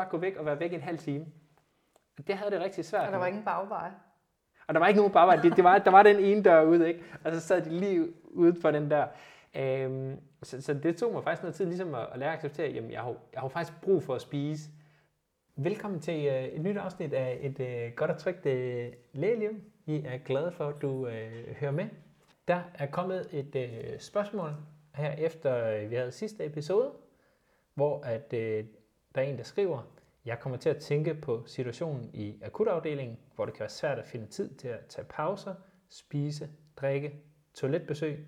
bare gå væk og være væk en halv time. Og det havde det rigtig svært Og der var ingen bagvej. Og der var ikke nogen bare det, det var, der var den ene dør ude, ikke? Og så sad de lige ude for den der. Øhm, så, så, det tog mig faktisk noget tid ligesom at, at lære at acceptere, at jeg har, jeg har faktisk brug for at spise. Velkommen til øh, et nyt afsnit af et øh, godt og trygt øh, lægeliv. Vi er glade for, at du øh, hører med. Der er kommet et øh, spørgsmål her efter øh, vi havde sidste episode, hvor at, øh, der er en, der skriver, jeg kommer til at tænke på situationen i akutafdelingen, hvor det kan være svært at finde tid til at tage pauser, spise, drikke, toiletbesøg.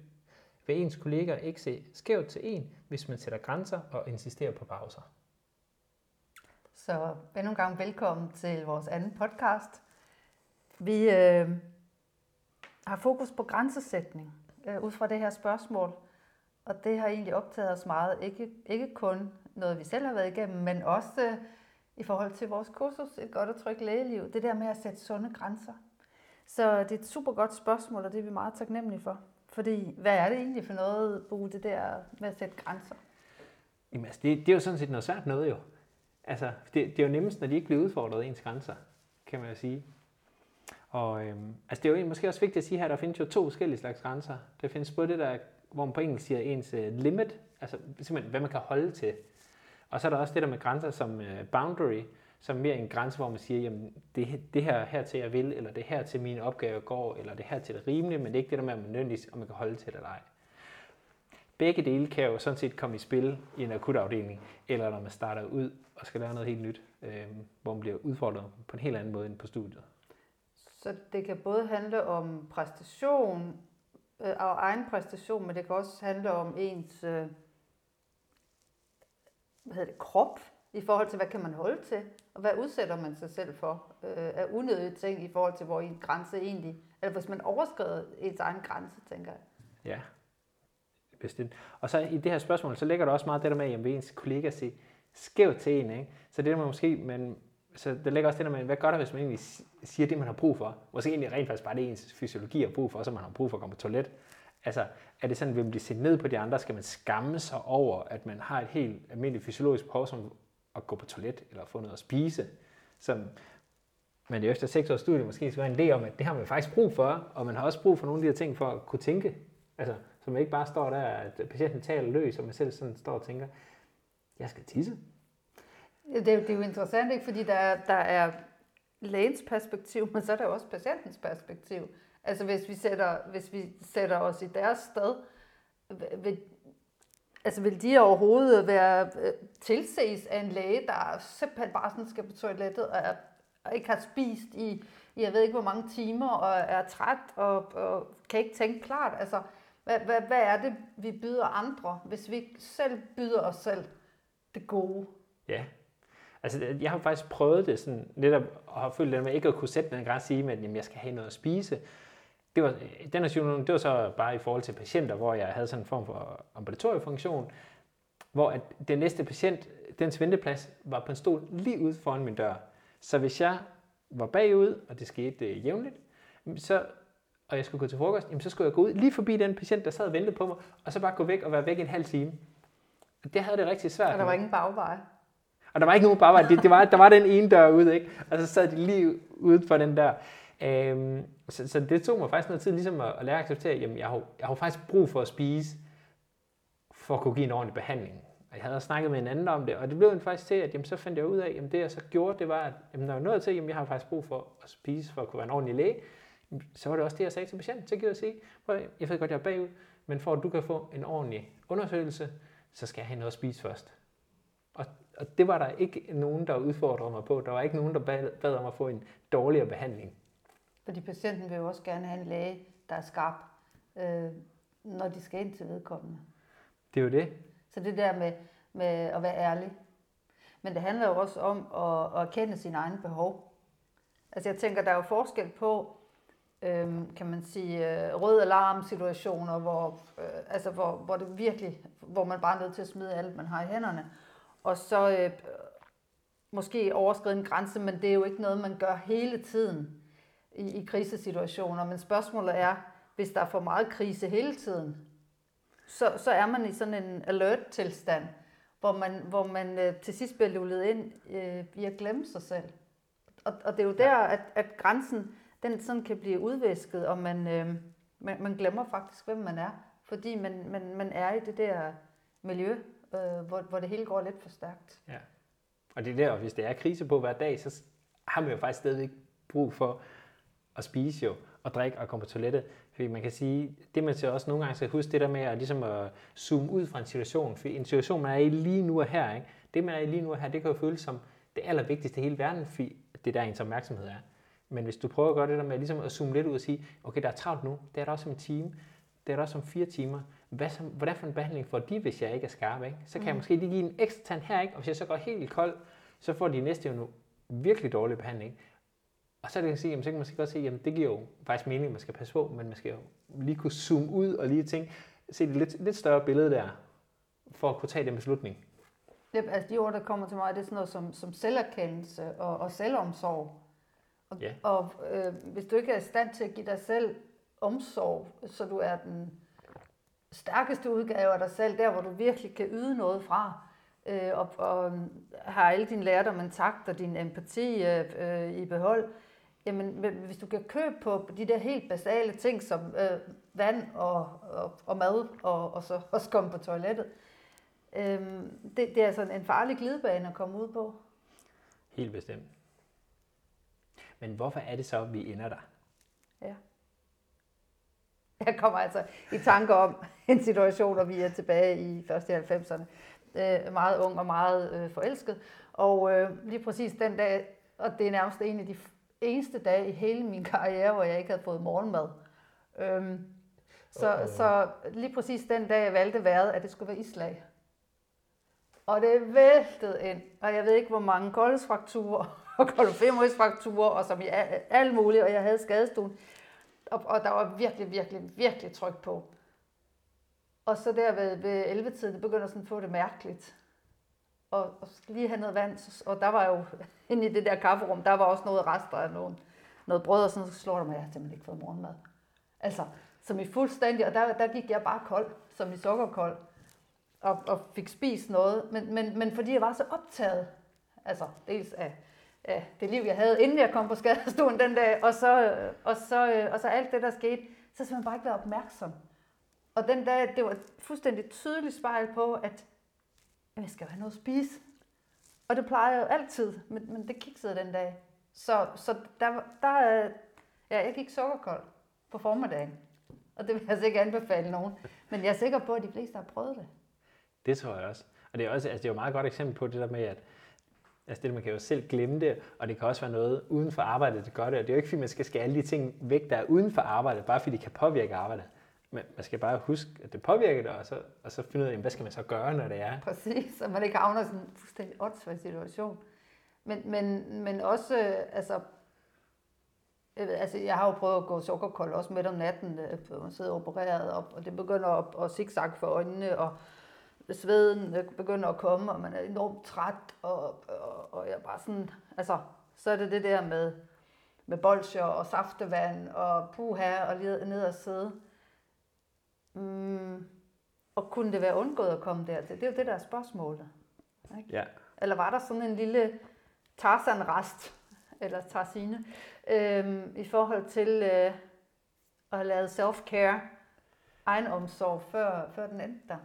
Vil ens kolleger ikke se skævt til en, hvis man sætter grænser og insisterer på pauser? Så endnu en gang velkommen til vores anden podcast. Vi øh, har fokus på grænsesætning øh, ud fra det her spørgsmål. Og det har egentlig optaget os meget. Ikke, ikke kun noget, vi selv har været igennem, men også øh, i forhold til vores kursus, et godt og trygt lægeliv. Det der med at sætte sunde grænser. Så det er et super godt spørgsmål, og det er vi meget taknemmelige for. Fordi, hvad er det egentlig for noget, Bo, det der med at sætte grænser? Jamen, altså, det, det er jo sådan set noget svært noget jo. Altså, det, det er jo nemmest, når de ikke bliver udfordret ens grænser, kan man jo sige. Og øhm, altså, det er jo måske også vigtigt at sige her, at der findes jo to forskellige slags grænser. Der findes både det der, hvor man på engelsk siger ens øh, limit, altså simpelthen, hvad man kan holde til. Og så er der også det der med grænser som øh, boundary, som mere en grænse, hvor man siger, jamen det, det her her til jeg vil, eller det her til mine opgaver går, eller det her til det rimelige, men det er ikke det der med, at man nødvendigvis, om man kan holde til det eller ej. Begge dele kan jo sådan set komme i spil i en akutafdeling, eller når man starter ud og skal lære noget helt nyt, øh, hvor man bliver udfordret på en helt anden måde end på studiet. Så det kan både handle om præstation øh, og egen præstation, men det kan også handle om ens øh, hvad hedder det, krop i forhold til, hvad kan man holde til, og hvad udsætter man sig selv for øh, af unødige ting i forhold til, hvor en grænse egentlig, eller hvis man overskrider ens egen grænse, tænker jeg. Ja, bestemt. Og så i det her spørgsmål, så ligger der også meget det der med, at ens kollega siger skævt til en, ikke? Så det der med måske, men så der ligger også det der med, hvad gør der, hvis man egentlig siger det, man har brug for? Måske egentlig rent faktisk bare det, ens fysiologi har brug for, så man har brug for at komme på toilet. Altså, er det sådan, at man bliver set ned på de andre? Skal man skamme sig over, at man har et helt almindeligt fysiologisk behov, som at gå på toilet eller få noget at spise? Som man jo efter seks års studie måske skal have en idé om, at det har man faktisk brug for, og man har også brug for nogle af de her ting for at kunne tænke. Altså, så man ikke bare står der, at patienten taler løs, og man selv sådan står og tænker, jeg skal tisse. Det det er jo interessant, ikke? fordi der der er lægens perspektiv, men så er der også patientens perspektiv. Altså hvis vi sætter, hvis vi sætter os i deres sted, vil, altså vil de overhovedet være øh, tilses af en læge, der simpelthen bare sådan skal på toilettet og, er, og ikke har spist i, i, jeg ved ikke hvor mange timer, og er træt og, og kan ikke tænke klart. Altså, hvad, hvad, hvad er det, vi byder andre, hvis vi ikke selv byder os selv det gode? Ja, altså jeg har faktisk prøvet det sådan netop, og har følt det med ikke at kunne sætte den grænse i, at jeg skal have noget at spise. Det var, den her situation, det var så bare i forhold til patienter, hvor jeg havde sådan en form for ambulatoriefunktion, hvor at den næste patient, dens venteplads, var på en stol lige ude foran min dør. Så hvis jeg var bagud, og det skete øh, jævnligt, så, og jeg skulle gå til frokost, jamen, så skulle jeg gå ud lige forbi den patient, der sad og ventede på mig, og så bare gå væk og være væk en halv time. Og det havde det rigtig svært Og der var ingen bagvej. Og der var ikke nogen bare, det, det var, der var den ene dør ude, ikke? Og så sad de lige ude for den der. Øhm, så, så, det tog mig faktisk noget tid ligesom at, at lære at acceptere, at jeg har, jeg har faktisk brug for at spise, for at kunne give en ordentlig behandling. Og jeg havde snakket med en anden om det, og det blev en faktisk til, at jamen, så fandt jeg ud af, at det jeg så gjorde, det var, at jamen, når jeg nåede til, at jeg har faktisk brug for at spise, for at kunne være en ordentlig læge, så var det også det, jeg sagde til patienten. Så kan jeg sige, at- jeg ved godt, jeg er bagud, men for at du kan få en ordentlig undersøgelse, så skal jeg have noget at spise først. Og, og det var der ikke nogen, der udfordrede mig på. Der var ikke nogen, der bad, bad om at få en dårligere behandling. Fordi patienten vil jo også gerne have en læge, der er skarp, øh, når de skal ind til vedkommende. Det er jo det. Så det der med, med at være ærlig. Men det handler jo også om at, at erkende sine egne behov. Altså jeg tænker, der er jo forskel på, øhm, kan man sige, øh, rød alarm situationer, hvor, øh, altså hvor, hvor det virkelig, hvor man bare er nødt til at smide alt, man har i hænderne. Og så øh, måske overskride en grænse, men det er jo ikke noget, man gør hele tiden i, i krisesituationer. Men spørgsmålet er, hvis der er for meget krise hele tiden, så, så er man i sådan en alert-tilstand, hvor man, hvor man øh, til sidst bliver lullet ind øh, i at glemme sig selv. Og, og det er jo der, at, at grænsen den sådan kan blive udvisket, og man, øh, man, man glemmer faktisk, hvem man er, fordi man, man, man er i det der miljø, øh, hvor, hvor det hele går lidt for stærkt. Ja. Og det er der, hvis det er krise på hver dag, så har man jo faktisk stadigvæk brug for at spise jo, og drikke og komme på toilettet. Fordi man kan sige, det man så også nogle gange skal huske, det der med at, ligesom at zoome ud fra en situation. For en situation, man er i lige nu og her, ikke? det man er i lige nu og her, det kan jo føles som det allervigtigste i hele verden, fordi det der ens opmærksomhed er. Men hvis du prøver at gøre det der med ligesom at zoome lidt ud og sige, okay, der er travlt nu, det er der også om en time, det er der også om fire timer. Hvad så, hvordan for en behandling får de, hvis jeg ikke er skarp? Ikke? Så kan mm. jeg måske lige give en ekstra tand her, ikke? og hvis jeg så går helt kold, så får de næste jo nu virkelig dårlig behandling. Og så, kan man sige, jamen, så kan man måske godt sige, at det giver jo faktisk mening, at man skal passe på, men man skal jo lige kunne zoome ud og lige tænke, se det lidt, lidt større billede der, for at kunne tage den beslutning. Ja, altså de ord, der kommer til mig, det er sådan noget som, som selverkendelse og, og selvomsorg. Og, ja. og øh, hvis du ikke er i stand til at give dig selv omsorg, så du er den stærkeste udgave af dig selv, der hvor du virkelig kan yde noget fra, øh, og, og har alle dine lærdom intakt og din empati øh, øh, i behold, jamen hvis du kan købe på de der helt basale ting som øh, vand og, og, og mad, og, og så også komme på toilettet, øh, det, det er altså en farlig glidebane at komme ud på. Helt bestemt. Men hvorfor er det så, at vi ender der? Ja. Jeg kommer altså i tanke om en situation, hvor vi er tilbage i første 90'erne. Øh, meget ung og meget øh, forelsket. Og øh, lige præcis den dag, og det er nærmest en af de eneste dage i hele min karriere, hvor jeg ikke havde fået morgenmad. Øhm, så, uh-oh. så lige præcis den dag, jeg valgte vejret, at det skulle være islag. Og det væltede ind, og jeg ved ikke, hvor mange koldesfrakturer og koldofemorisfrakturer, og som i alt muligt, og jeg havde skadestuen. Og, og der var virkelig, virkelig, virkelig tryk på. Og så der ved, ved 11-tiden, det begynder sådan at få det mærkeligt. Og, og lige have noget vand, og der var jo inde i det der kafferum, der var også noget rester af noget, noget brød, og sådan så slår der mig, jeg har simpelthen ikke fået morgenmad. Altså, som i fuldstændig, og der, der gik jeg bare kold, som i sukkerkold, og, og fik spist noget, men, men, men fordi jeg var så optaget, altså dels af, af det liv, jeg havde, inden jeg kom på skadestuen den dag, og så, og så, og så alt det, der skete, så har jeg bare ikke været opmærksom. Og den dag, det var et fuldstændig tydeligt spejl på, at jeg skal have noget at spise. Og det plejer jeg jo altid, men, men det kiksede den dag. Så, så der, der, ja, jeg gik sukkerkold på formiddagen. Og det vil jeg altså ikke anbefale nogen. Men jeg er sikker på, at de fleste har prøvet det. Det tror jeg også. Og det er, også, altså det er jo et meget godt eksempel på det der med, at altså det, man kan jo selv glemme det, og det kan også være noget uden for arbejdet, det gør det. Og det er jo ikke, fordi man skal skære alle de ting væk, der er uden for arbejdet, bare fordi det kan påvirke arbejdet. Men man skal bare huske, at det påvirker dig, og så, og så finde ud af, hvad skal man så gøre, når det er. Præcis, så man ikke havner i sådan en fuldstændig åndssvær situation. Men, men, men også, øh, altså, jeg, ved, altså, jeg har jo prøvet at gå sukkerkold også midt om natten, øh, man sidder opereret op, og det begynder at, at zigzag for øjnene, og sveden øh, begynder at komme, og man er enormt træt, og, og, og jeg er bare sådan, altså, så er det det der med, med bolcher og saftevand, og puha, og lige ned og sidde. Mm, og kunne det være undgået at komme dertil? Det er jo det, der er spørgsmålet. Ikke? Ja. Eller var der sådan en lille Tarzan-rest, eller Tarzine, øhm, i forhold til øh, at have lavet self-care, egenomsorg, før, før den endte der?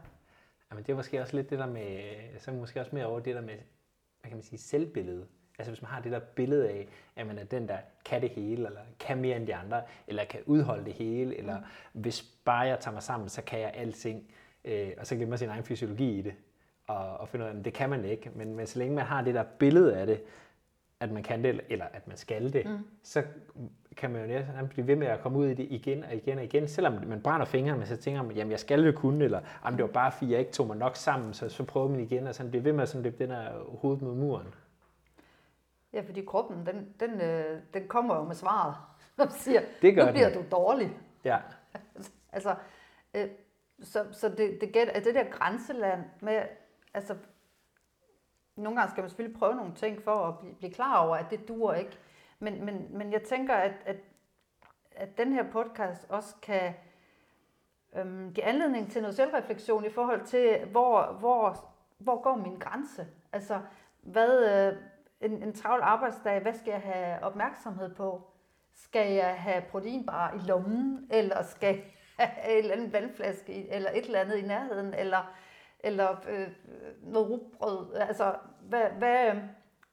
Jamen det er måske også lidt det der med, så måske også mere over det der med, hvad kan man sige, selvbillede. Altså hvis man har det der billede af, at man er den, der kan det hele, eller kan mere end de andre, eller kan udholde det hele, eller mm. hvis bare jeg tager mig sammen, så kan jeg alting, øh, og så glemmer sin egen fysiologi i det, og, og finder ud af, at det kan man ikke. Men, men så længe man har det der billede af det, at man kan det, eller at man skal det, mm. så kan man jo næsten blive ved med at komme ud i det igen og igen og igen, selvom man brænder fingrene, men så tænker man, jamen jeg skal jo kunne, eller jamen, det var bare fordi jeg ikke tog mig nok sammen, så, så prøver man igen, og så bliver ved med at løbe den her hoved mod muren. Ja, fordi kroppen, den, den, øh, den kommer jo med svaret. Og siger, det gør nu bliver den. du dårlig. Ja. altså, øh, så, så det, det, gæt, det der grænseland med, altså, nogle gange skal man selvfølgelig prøve nogle ting for at blive, blive klar over, at det duer ikke. Men, men, men jeg tænker, at, at, at den her podcast også kan øhm, give anledning til noget selvreflektion i forhold til, hvor, hvor hvor går min grænse? Altså, hvad, øh, en, en travl arbejdsdag, hvad skal jeg have opmærksomhed på? Skal jeg have proteinbar i lommen, eller skal jeg have en eller anden vandflaske, eller et eller andet i nærheden, eller, eller øh, noget rugbrød? Altså, hvad, hvad,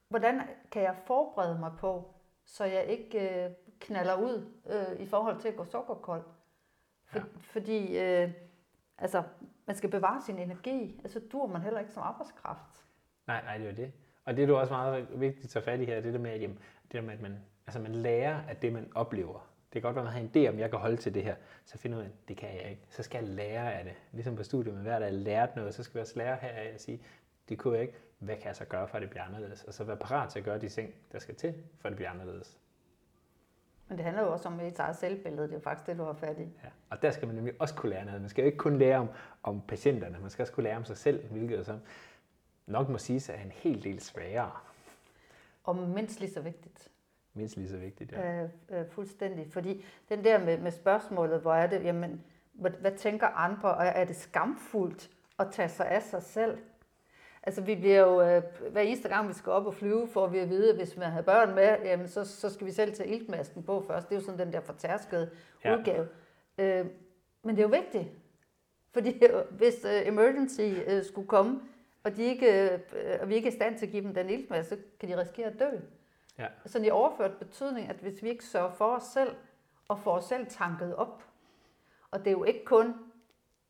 hvordan kan jeg forberede mig på, så jeg ikke øh, knaller ud øh, i forhold til at gå sukkerkold? For, ja. Fordi øh, altså, man skal bevare sin energi, altså dur man heller ikke som arbejdskraft. Nej, nej, det er det. Og det er du også meget vigtigt at tage fat i her, det der med, at, jamen, det der med, at man, altså man lærer af det, man oplever. Det kan godt være, at man har en idé om, jeg kan holde til det her. Så finder man, det kan jeg ikke. Så skal jeg lære af det. Ligesom på studiet med hver dag lært noget, så skal vi også lære her af at sige, det kunne jeg ikke. Hvad kan jeg så gøre, for at det bliver anderledes? Og så være parat til at gøre de ting, der skal til, for at det bliver anderledes. Men det handler jo også om ens eget selvbillede. Det er jo faktisk det, du har fat i. Ja, og der skal man nemlig også kunne lære noget. Man skal jo ikke kun lære om, om patienterne, man skal også kunne lære om sig selv, hvilket så nok må sige er en hel del sværere. Og mindst lige så vigtigt. Mindst lige så vigtigt, ja. Øh, øh, fuldstændig. Fordi den der med, med spørgsmålet, hvor er det, jamen, hvad, hvad tænker andre, og er det skamfuldt at tage sig af sig selv? Altså vi bliver jo, øh, hver eneste gang vi skal op og flyve, får vi at vide, at hvis man har børn med, jamen, så, så skal vi selv tage iltmasken på først. Det er jo sådan den der fortærskede ja. udgave. Øh, men det er jo vigtigt, fordi hvis uh, emergency uh, skulle komme, og, de ikke, uh, og vi ikke er i stand til at give dem den iltmaske, så kan de risikere at dø. Ja. Sådan i overført betydning, at hvis vi ikke sørger for os selv, og får os selv tanket op, og det er jo ikke kun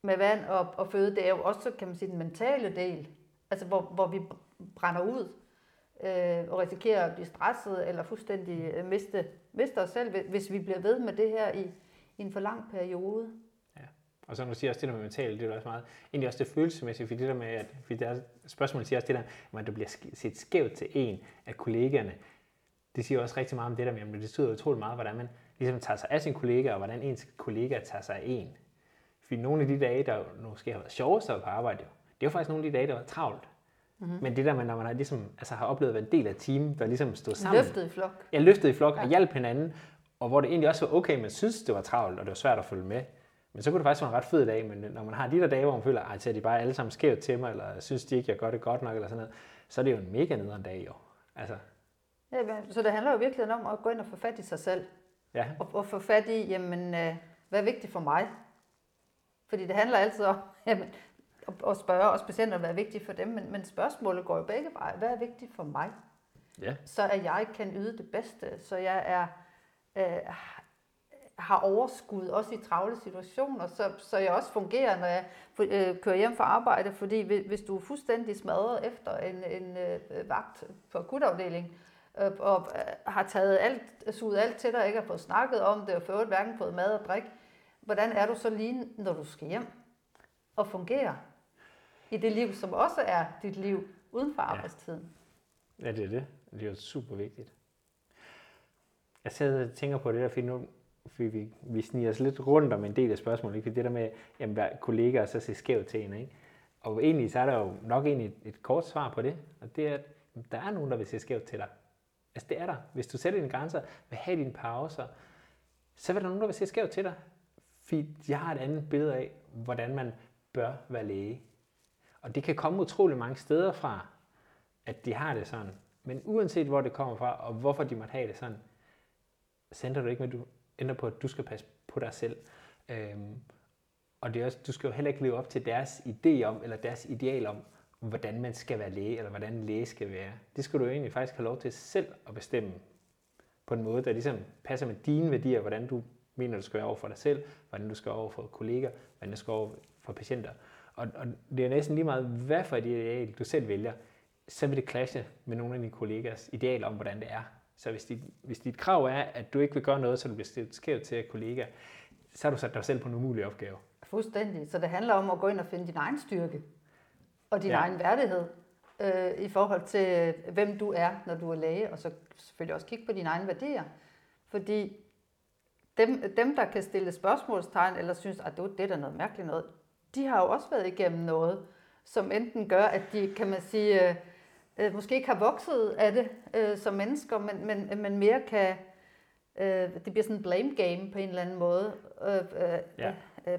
med vand og, og føde, det er jo også, kan man sige, den mentale del, altså hvor, hvor vi brænder ud øh, og risikerer at blive stresset eller fuldstændig øh, miste, miste os selv, hvis vi bliver ved med det her i, i en for lang periode. Og så når du siger også det der med mentalt, det er også meget, egentlig også det følelsesmæssige, fordi det der med, at fordi der spørgsmålet siger også det der, at du bliver set skævt til en af kollegaerne, det siger også rigtig meget om det der med, at det betyder utroligt meget, hvordan man ligesom tager sig af sin kollega, og hvordan ens kollega tager sig af en. Fordi nogle af de dage, der måske har været sjovest på arbejde, jo, det var faktisk nogle af de dage, der var travlt. Mm-hmm. Men det der med, når man har, ligesom, altså har oplevet at være en del af team, der ligesom stod sammen. Løftet i flok. Ja, løftet i flok ja. og hjalp hinanden. Og hvor det egentlig også var okay, man synes, det var travlt, og det var svært at følge med. Men så kunne det faktisk være en ret fed dag, men når man har de der dage, hvor man føler, at de bare alle sammen skævt til mig, eller synes de ikke, jeg gør det godt nok, eller sådan noget, så er det jo en mega nederen dag jo. Altså. Ja, så det handler jo virkelig om at gå ind og få fat i sig selv. Ja. Og, og få fat i, jamen, øh, hvad er vigtigt for mig? Fordi det handler altid om, jamen, og spørge også patienter, hvad er vigtigt for dem, men, men spørgsmålet går jo begge veje. Hvad er vigtigt for mig? Ja. Så at jeg kan yde det bedste, så jeg er, øh, har overskud også i travle situationer, så, så jeg også fungerer, når jeg øh, kører hjem fra arbejde, fordi hvis du er fuldstændig smadret efter en, en øh, vagt på akutafdeling, øh, og øh, har taget alt, suget alt til dig, ikke har fået snakket om det, og fået hverken fået mad og drik, hvordan er du så lige, når du skal hjem og fungere? i det liv, som også er dit liv uden for arbejdstiden. Ja, det er det. Det er jo super vigtigt. Jeg sidder og tænker på det der, fordi nu fordi vi, vi sniger os lidt rundt om en del af spørgsmålet, ikke? det der med, jamen, hvad kollegaer så ser skævt til en, ikke? Og egentlig så er der jo nok egentlig et, et kort svar på det, og det er, at der er nogen, der vil se skævt til dig. Altså det er der. Hvis du sætter dine grænser, vil have dine pauser, så vil der nogen, der vil se skævt til dig. Fordi jeg har et andet billede af, hvordan man bør være læge. Og det kan komme utrolig mange steder fra, at de har det sådan. Men uanset hvor det kommer fra, og hvorfor de måtte have det sådan, så ændrer du ikke med, du ændrer på, at du skal passe på dig selv. Øhm, og det er også, du skal jo heller ikke leve op til deres idé om, eller deres ideal om, hvordan man skal være læge, eller hvordan en læge skal være. Det skal du jo egentlig faktisk have lov til selv at bestemme på en måde, der ligesom passer med dine værdier, hvordan du mener, du skal være over for dig selv, hvordan du skal være over for kolleger, hvordan du skal være over for patienter. Og, og det er næsten lige meget, hvad for et ideal du selv vælger, så vil det clashe med nogle af dine kollegers ideal om, hvordan det er. Så hvis dit, hvis dit krav er, at du ikke vil gøre noget, så du bliver stillet skævt til kollega, så har du sat dig selv på en umulig opgave. Fuldstændig. Så det handler om at gå ind og finde din egen styrke og din ja. egen værdighed øh, i forhold til, hvem du er, når du er læge, og så selvfølgelig også kigge på dine egne værdier. Fordi dem, dem der kan stille spørgsmålstegn, eller synes, at det er da noget mærkeligt noget, de har jo også været igennem noget, som enten gør, at de, kan man sige, øh, øh, måske ikke har vokset af det øh, som mennesker, men, men, men mere kan, øh, det bliver sådan en blame game på en eller anden måde. Øh, øh, ja. øh,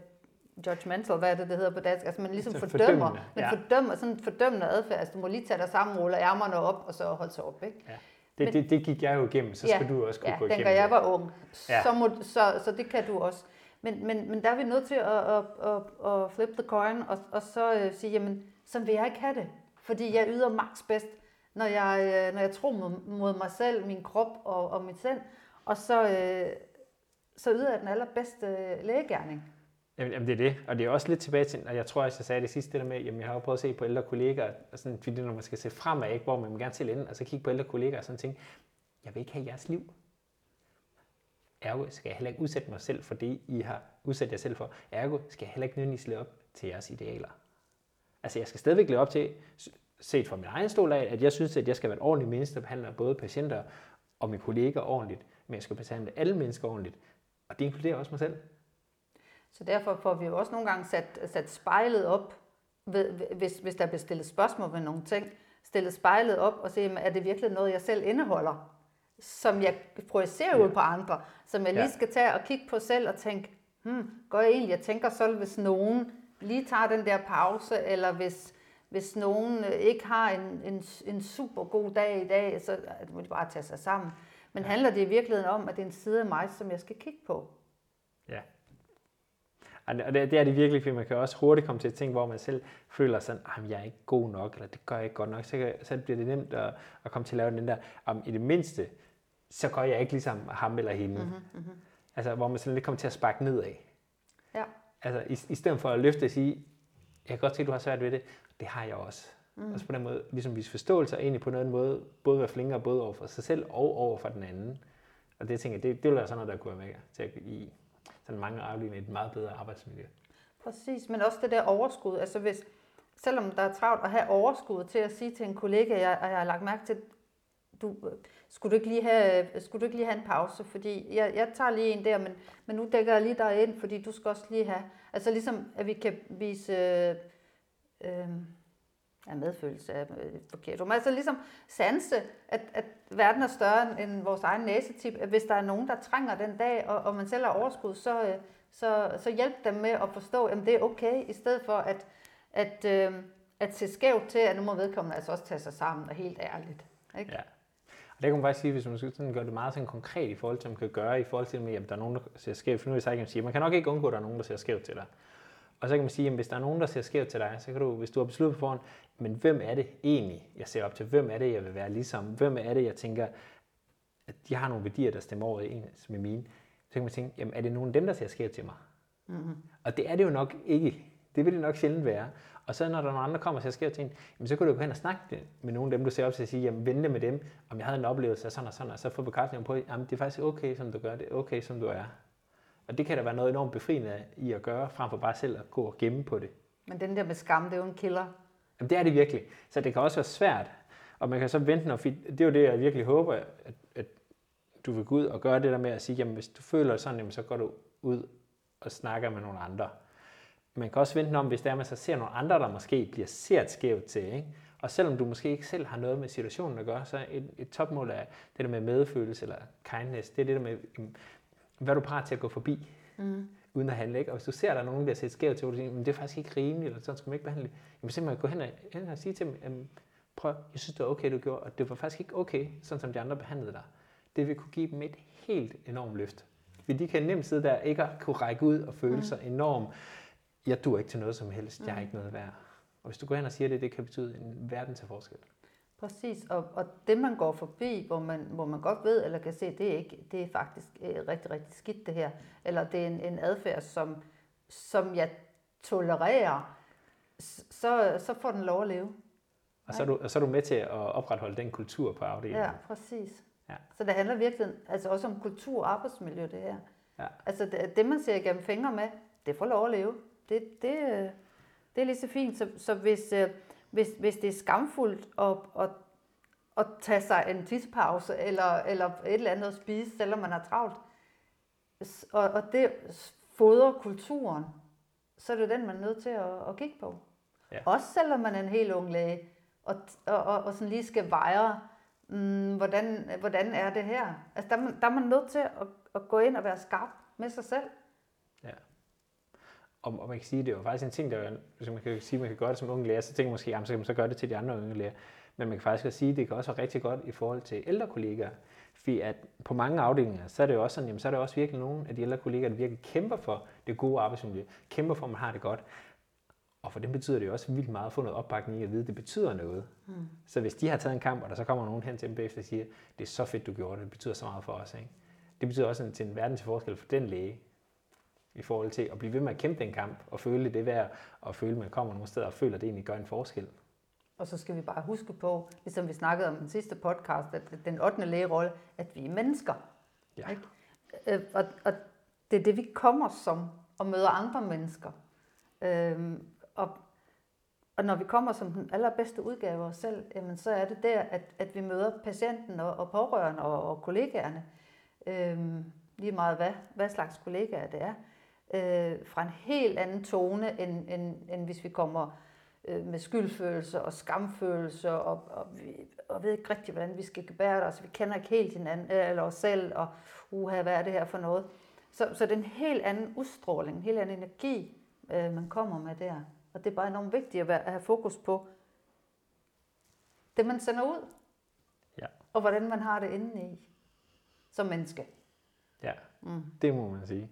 judgmental, hvad er det, det hedder på dansk? Altså man ligesom Så fordømmer, fordømmende, man ja. fordømmer, sådan en fordømmende adfærd. Altså du må lige tage dig sammen, rulle ærmerne op, og så holde sig op, ikke? Ja. Det, det, det gik jeg jo igennem, så skal du også kunne ja, gå igennem dengang jeg var ung. Ja. Så, må, så, så det kan du også. Men, men, men der er vi nødt til at, at, at, at flip the coin, og, og så øh, sige, jamen, sådan vil jeg ikke have det. Fordi jeg yder maks bedst, når jeg, øh, når jeg tror mod, mod mig selv, min krop og, og mit sind. Og så, øh, så yder jeg den allerbedste øh, lægegærning. Jamen, jamen, det er det. Og det er også lidt tilbage til, og jeg tror også, jeg sagde det sidste, det der med, jamen jeg har jo prøvet at se på ældre kollegaer, og sådan, fordi når man skal se fremad, ikke, hvor man vil gerne til enden, og så kigge på ældre kollegaer og sådan ting, jeg vil ikke have jeres liv. Ergo skal jeg heller ikke udsætte mig selv for det, I har udsat jer selv for. Ergo skal jeg heller ikke nødvendigvis op til jeres idealer. Altså jeg skal stadigvæk leve op til, set fra min egen stol af, at jeg synes, at jeg skal være et ordentligt menneske, der behandler både patienter og mine kollegaer ordentligt, men jeg skal behandle alle mennesker ordentligt. Og det inkluderer også mig selv. Så derfor får vi jo også nogle gange sat, sat spejlet op, ved, hvis, hvis der bliver stillet spørgsmål ved nogle ting, stillet spejlet op og se, er det virkelig noget, jeg selv indeholder, som jeg projicerer ud på andre, som jeg lige skal tage og kigge på selv og tænke, hmm, går jeg egentlig, jeg tænker selv, hvis nogen lige tager den der pause, eller hvis, hvis nogen øh, ikke har en, en, en super god dag i dag, så må de bare tage sig sammen. Men handler det i virkeligheden om, at det er en side af mig, som jeg skal kigge på? Ja. Og det, det er det virkelig, fordi man kan også hurtigt komme til ting, hvor man selv føler sådan, at jeg er ikke god nok, eller det gør jeg ikke godt nok. Så, så bliver det nemt at, at komme til at lave den der, om i det mindste, så gør jeg ikke ligesom ham eller hende. Mm-hmm, mm-hmm. Altså, hvor man sådan lidt kommer til at sparke nedad. Ja. Altså, i, i stedet for at løfte og sige, jeg kan godt se, at du har svært ved det, det har jeg også. Mm. Og så på den måde, ligesom vise forståelse, og egentlig på noget måde, både være flinkere både over for sig selv og over for den anden. Og det tænker jeg, det, det vil være sådan noget, der kunne være med til at i sådan mange afdeling et meget bedre arbejdsmiljø. Præcis, men også det der overskud. Altså hvis, selvom der er travlt at have overskud til at sige til en kollega, jeg, jeg har lagt mærke til, du, skulle, du ikke lige have, skulle du ikke lige have en pause, fordi jeg, jeg tager lige en der, men, men nu dækker jeg lige dig ind, fordi du skal også lige have, altså ligesom at vi kan vise øh, øh, ja, medfølelse er øh, forkert, men altså ligesom sanse, at, at verden er større end vores egen næsetip, at hvis der er nogen, der trænger den dag, og, og man selv har overskud, så, øh, så, så hjælp dem med at forstå, at det er okay, i stedet for at, at, øh, at se skævt til, at nu må vedkommende altså også tage sig sammen, og helt ærligt. Ikke? Ja. Og det kan man faktisk sige, hvis man skal sådan gøre det meget sådan konkret i forhold til, hvad man kan gøre, i forhold til, at der er nogen, der ser skævt. For nu at man siger, man kan nok ikke undgå, at der er nogen, der ser skævt til dig. Og så kan man sige, at hvis der er nogen, der ser skævt til dig, så kan du, hvis du har besluttet på forhånd, men hvem er det egentlig, jeg ser op til? Hvem er det, jeg vil være ligesom? Hvem er det, jeg tænker, at de har nogle værdier, der stemmer over en med mine? Så kan man tænke, jamen er det nogen af dem, der ser skævt til mig? Mm-hmm. Og det er det jo nok ikke. Det vil det nok sjældent være. Og så når der er nogle andre, kommer og ser skævt til en, jamen, så kan du gå hen og snakke med nogle af dem, du ser op til, og sige, jamen vente med dem, om jeg havde en oplevelse af sådan og sådan, og så få bekræftelse på, jamen det er faktisk okay, som du gør det, er okay, som du er. Og det kan der være noget enormt befriende i at gøre, frem for bare selv at gå og gemme på det. Men den der med skam, det er jo en killer. Jamen, det er det virkelig. Så det kan også være svært. Og man kan så vente, når, det er jo det, jeg virkelig håber, at, at du vil gå ud og gøre det der med at sige, jamen hvis du føler sådan, jamen, så går du ud og snakker med nogle andre. Man kan også vente om, hvis der er, man så ser nogle andre, der måske bliver set skævt til. Ikke? Og selvom du måske ikke selv har noget med situationen at gøre, så et, et topmål er det der med medfølelse eller kindness. Det er det der med, jamen, hvad er du parat til at gå forbi, mm. uden at handle. Ikke? Og hvis du ser, at der er nogen, der ser skævt til, hvor du siger, men det er faktisk ikke rimeligt, eller sådan skal man ikke behandle. Jamen simpelthen gå hen og, hen og sige til dem, prøv, jeg synes, det var okay, du gjorde, og det var faktisk ikke okay, sådan som de andre behandlede dig. Det vil kunne give dem et helt enormt løft. Fordi de kan nemt sidde der ikke at kunne række ud og føle sig enormt, jeg dur ikke til noget som helst, jeg er ikke noget værd. Og hvis du går hen og siger det, det kan betyde en verden til forskel. Præcis, og, og det man går forbi, hvor man, hvor man godt ved eller kan se, det er, ikke, det er faktisk øh, rigtig, rigtig skidt det her. Eller det er en, en adfærd, som, som jeg tolererer, så, så får den lov at leve. Og så, er du, og så er du med til at opretholde den kultur på afdelingen. Ja, præcis. Ja. Så det handler virkelig altså også om kultur og arbejdsmiljø, det her. Ja. Altså det, det, man ser igennem fingre med, det får lov at leve. Det, det, det er lige så fint. Så, så hvis, øh, hvis, hvis det er skamfuldt at, at, at tage sig en tidspause eller, eller et eller andet at spise, selvom man har travlt, og, og det fodrer kulturen, så er det den, man er nødt til at, at kigge på. Ja. Også selvom man er en helt ung læge, og, og, og, og sådan lige skal veje, mm, hvordan, hvordan er det her? Altså der, er man- der er man nødt til at, at gå ind og være skarp med sig selv. Og, og man kan sige, det er jo faktisk en ting, der er, hvis man kan sige, man kan gøre det som unge lærer, så tænker man måske, jamen, så kan man så gøre det til de andre unge lærer. Men man kan faktisk også sige, at det kan også være rigtig godt i forhold til ældre kollegaer. Fordi at på mange afdelinger, så er det jo også sådan, jamen, så er det også virkelig nogle af de ældre kollegaer, der virkelig kæmper for det gode arbejdsmiljø, kæmper for, at man har det godt. Og for dem betyder det jo også vildt meget at få noget opbakning i at vide, at det betyder noget. Mm. Så hvis de har taget en kamp, og der så kommer nogen hen til dem bagefter og siger, det er så fedt, du gjorde det, det betyder så meget for os. Ikke? Det betyder også en, til en verden til forskel for den læge, i forhold til at blive ved med at kæmpe den kamp, og føle det værd, og føle, at man kommer nogle steder og føler, at det egentlig gør en forskel. Og så skal vi bare huske på, ligesom vi snakkede om den sidste podcast, at den 8. lægerolle, at vi er mennesker. Ja. Ikke? Øh, Og, og det er det, vi kommer som, og møder andre mennesker. Øhm, og, og når vi kommer som den allerbedste udgave af os selv, jamen, så er det der, at, at vi møder patienten og, og pårørende og, og kollegaerne. Øhm, lige meget hvad, hvad slags kollegaer det er. Øh, fra en helt anden tone, end, end, end hvis vi kommer øh, med skyldfølelse og skamfølelse, og, og, vi, og ved ikke rigtig, hvordan vi skal gebære os. Vi kender ikke helt hinanden, øh, eller os selv, og uha, hvad er det her for noget? Så, så det er en helt anden udstråling, en helt anden energi, øh, man kommer med der. Og det er bare enormt vigtigt at, være, at have fokus på det, man sender ud, Ja. og hvordan man har det indeni som menneske. Ja, mm. det må man sige.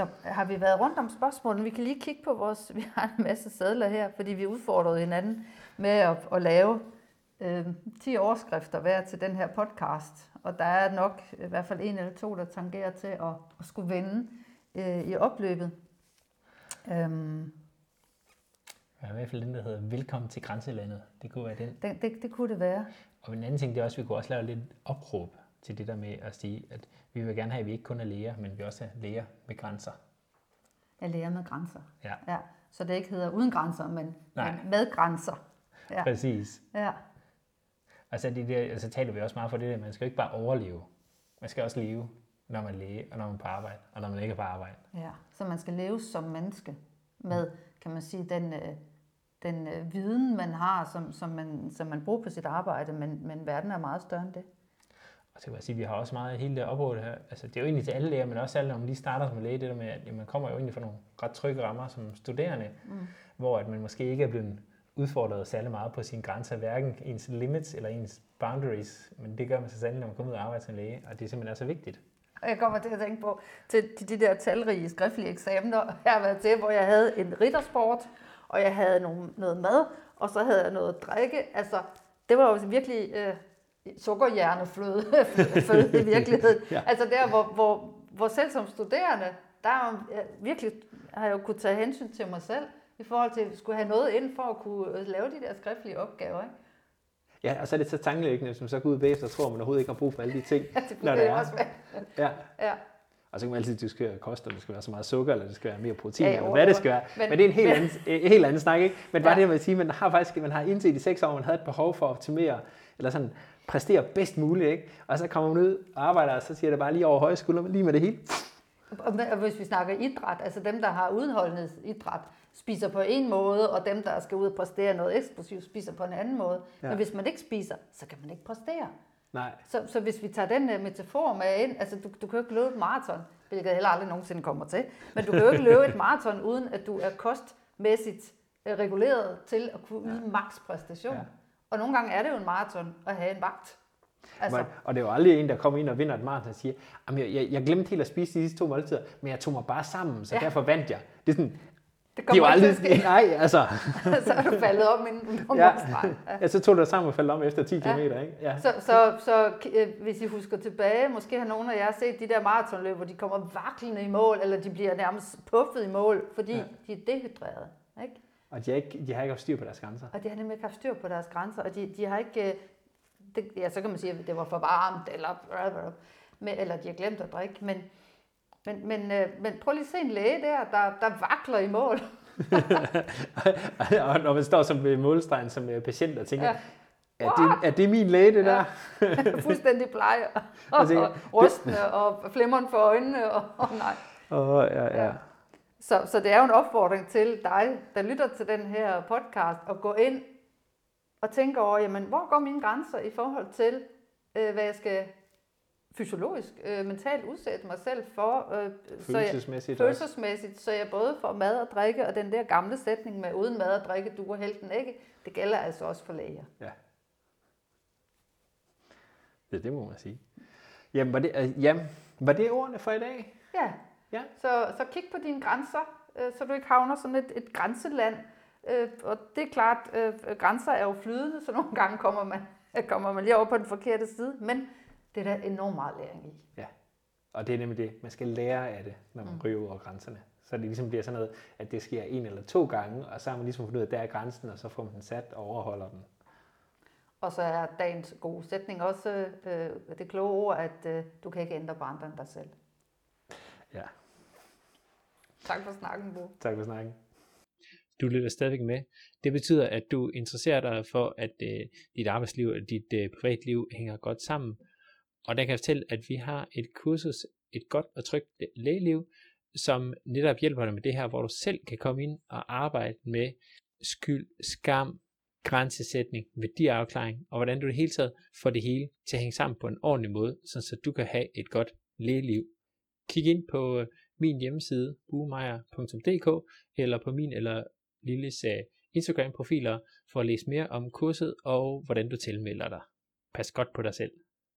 Så har vi været rundt om spørgsmålene. Vi kan lige kigge på vores... Vi har en masse sædler her, fordi vi udfordrede hinanden med at, at lave øh, 10 overskrifter hver til den her podcast. Og der er nok i hvert fald en eller to, der tangerer til at, at skulle vinde øh, i opløbet. Øhm, Ja, i hvert fald den, der hedder Velkommen til grænselandet. Det kunne være den. det, det, det kunne det være. Og en anden ting, det er også, at vi kunne også lave lidt opråb til det der med at sige, at vi vil gerne have, at vi ikke kun er læger, men vi også er læger med grænser. Jeg lærer med grænser. Ja, Ja, så det ikke hedder uden grænser, men, Nej. men med grænser. Ja, præcis. ja. Altså, det der, altså taler vi også meget for det der, man skal jo ikke bare overleve. Man skal også leve, når man er læge, og når man er på arbejde, og når man ikke er på arbejde. Ja, så man skal leve som menneske med, kan man sige, den, øh, den øh, viden, man har, som, som, man, som man bruger på sit arbejde, men, men verden er meget større end det. Så kan jeg sige, vi har også meget hele det opråd her. Altså, det er jo egentlig til alle læger, men også alle, når man lige starter som læge, det der med, at man kommer jo egentlig fra nogle ret trygge rammer som studerende, mm. hvor at man måske ikke er blevet udfordret særlig meget på sine grænser, hverken ens limits eller ens boundaries, men det gør man så sandelig, når man kommer ud og arbejder som læge, og det er simpelthen også vigtigt. Og jeg kommer til at tænke på, til de, de der talrige skriftlige eksamener, jeg har været til, hvor jeg havde en riddersport, og jeg havde nogle, noget mad, og så havde jeg noget drikke. Altså, det var jo virkelig øh, sukkerhjernefløde føde i virkeligheden. Ja. Altså der, hvor, hvor, hvor selv som studerende, der er jeg virkelig har jeg jo kunne tage hensyn til mig selv, i forhold til at skulle have noget ind for at kunne øh, lave de der skriftlige opgaver. Ikke? Ja, og så er det så tankelæggende, man så går ud bagefter og tror, at man overhovedet ikke har brug for alle de ting, Ja, det når kunne det er. også være. Ja. Ja. Og så kan man altid diskutere kost, om det skal være så meget sukker, eller det skal være mere protein, Ja, jo, eller hvad det skal være. Men, Men- det er en helt, men- anden, en helt anden snak, ikke? Men bare Ja. det, man siger, man har faktisk man har indset i seks år, at man havde et behov for at optimere, eller sådan præstere bedst muligt, ikke? Og så kommer man ud og arbejder, og så siger det bare lige over høje skuldre, lige med det hele. Og hvis vi snakker idræt, altså dem, der har udenholdenhedsidræt, spiser på en måde, og dem, der skal ud og præstere noget eksplosivt, spiser på en anden måde. Ja. Ja. Men hvis man ikke spiser, så kan man ikke præstere. Nej. Så, så hvis vi tager den uh, metafor med ind, altså du, du kan jo ikke løbe et maraton, hvilket jeg heller aldrig nogensinde kommer til, men du kan jo ikke løbe et maraton, uden at du er kostmæssigt uh, reguleret til at kunne yde maks præstation. Ja. Og nogle gange er det jo en maraton at have en vagt. Altså, Altså. Og det er jo aldrig en, der kommer ind og vinder et maraton og siger, jeg, jeg, jeg glemte helt at spise de sidste to måltider, men jeg tog mig bare sammen, så ja. Derfor vandt jeg. Det er sådan, det det er kommer ikke aldrig, til at ske. nej, altså. så er du faldet om inden på Ja. ja. ja, så tog du dig sammen og faldt om efter 10 Ja. km, ikke? Ja. Så, så, så øh, hvis I husker tilbage, måske har nogle af jer set de der maratonløb, hvor de kommer vaklende i mål, eller de bliver nærmest puffet i mål, fordi ja. de er dehydrerede. Ikke? Og de har, ikke, de har ikke haft styr på deres grænser. Og de har nemlig ikke haft styr på deres grænser, og de, de har ikke... øh, Det, ja, så kan man sige, at det var for varmt, eller, men, eller de har glemt at drikke, men, men, men, øh, men prøv lige at se en læge der, der, der vakler i mål. og når man står som ved målstregen som øh, patient og tænker, Ja. er, det, er det min læge, det der? Fuldstændig pleje, og, og rystende, og flimmeren for øjnene, og, og nej. Åh, oh, ja, ja. Ja. Så, så det er jo en opfordring til dig, der lytter til den her podcast, at gå ind og tænke over, jamen, hvor går mine grænser i forhold til, øh, hvad jeg skal fysiologisk, øh, mentalt udsætte mig selv for, øh, så jeg, Følelsesmæssigt også. følelsesmæssigt, så jeg både får mad og drikke, og den der gamle sætning med uden mad og drikke, du er helten ikke, det gælder altså også for læger. Ja. Ja, det må man sige. Jamen, var det, øh, jamen, var det ordene for i dag? Ja, Ja. så, så kig på dine grænser, øh, så du ikke havner sådan et, et grænseland. Øh, og det er klart, øh, grænser er jo flydende, så nogle gange kommer man, kommer man lige over på den forkerte side, men det er der enormt meget læring i. Ja. Og det er nemlig det. Man skal lære af det, når man mm. ryger over grænserne. Så det ligesom bliver sådan noget, at det sker en eller to gange, og så har man ligesom fundet ud af, at der er grænsen, og så får man den sat og overholder den. Og så er dagens gode sætning også øh, det kloge ord, at øh, du kan ikke ændre på andre end dig selv. Ja. Tak for snakken, Bo. Tak for snakken. du lytter stadigvæk med. Det betyder, at du interesserer dig for, at øh, dit arbejdsliv og dit øh, privatliv hænger godt sammen. Og der kan jeg fortælle, at vi har et kursus, et godt og trygt lægeliv, som netop hjælper dig med det her, hvor du selv kan komme ind og arbejde med skyld, skam, grænsesætning, værdiafklaring, og hvordan du i det hele taget får det hele til at hænge sammen på en ordentlig måde, så du kan have et godt lægeliv. Kig ind på øh, min hjemmeside, buemeyer.dk eller på min eller Lilles Instagram-profiler, for at læse mere om kurset og hvordan du tilmelder dig. Pas godt på dig selv.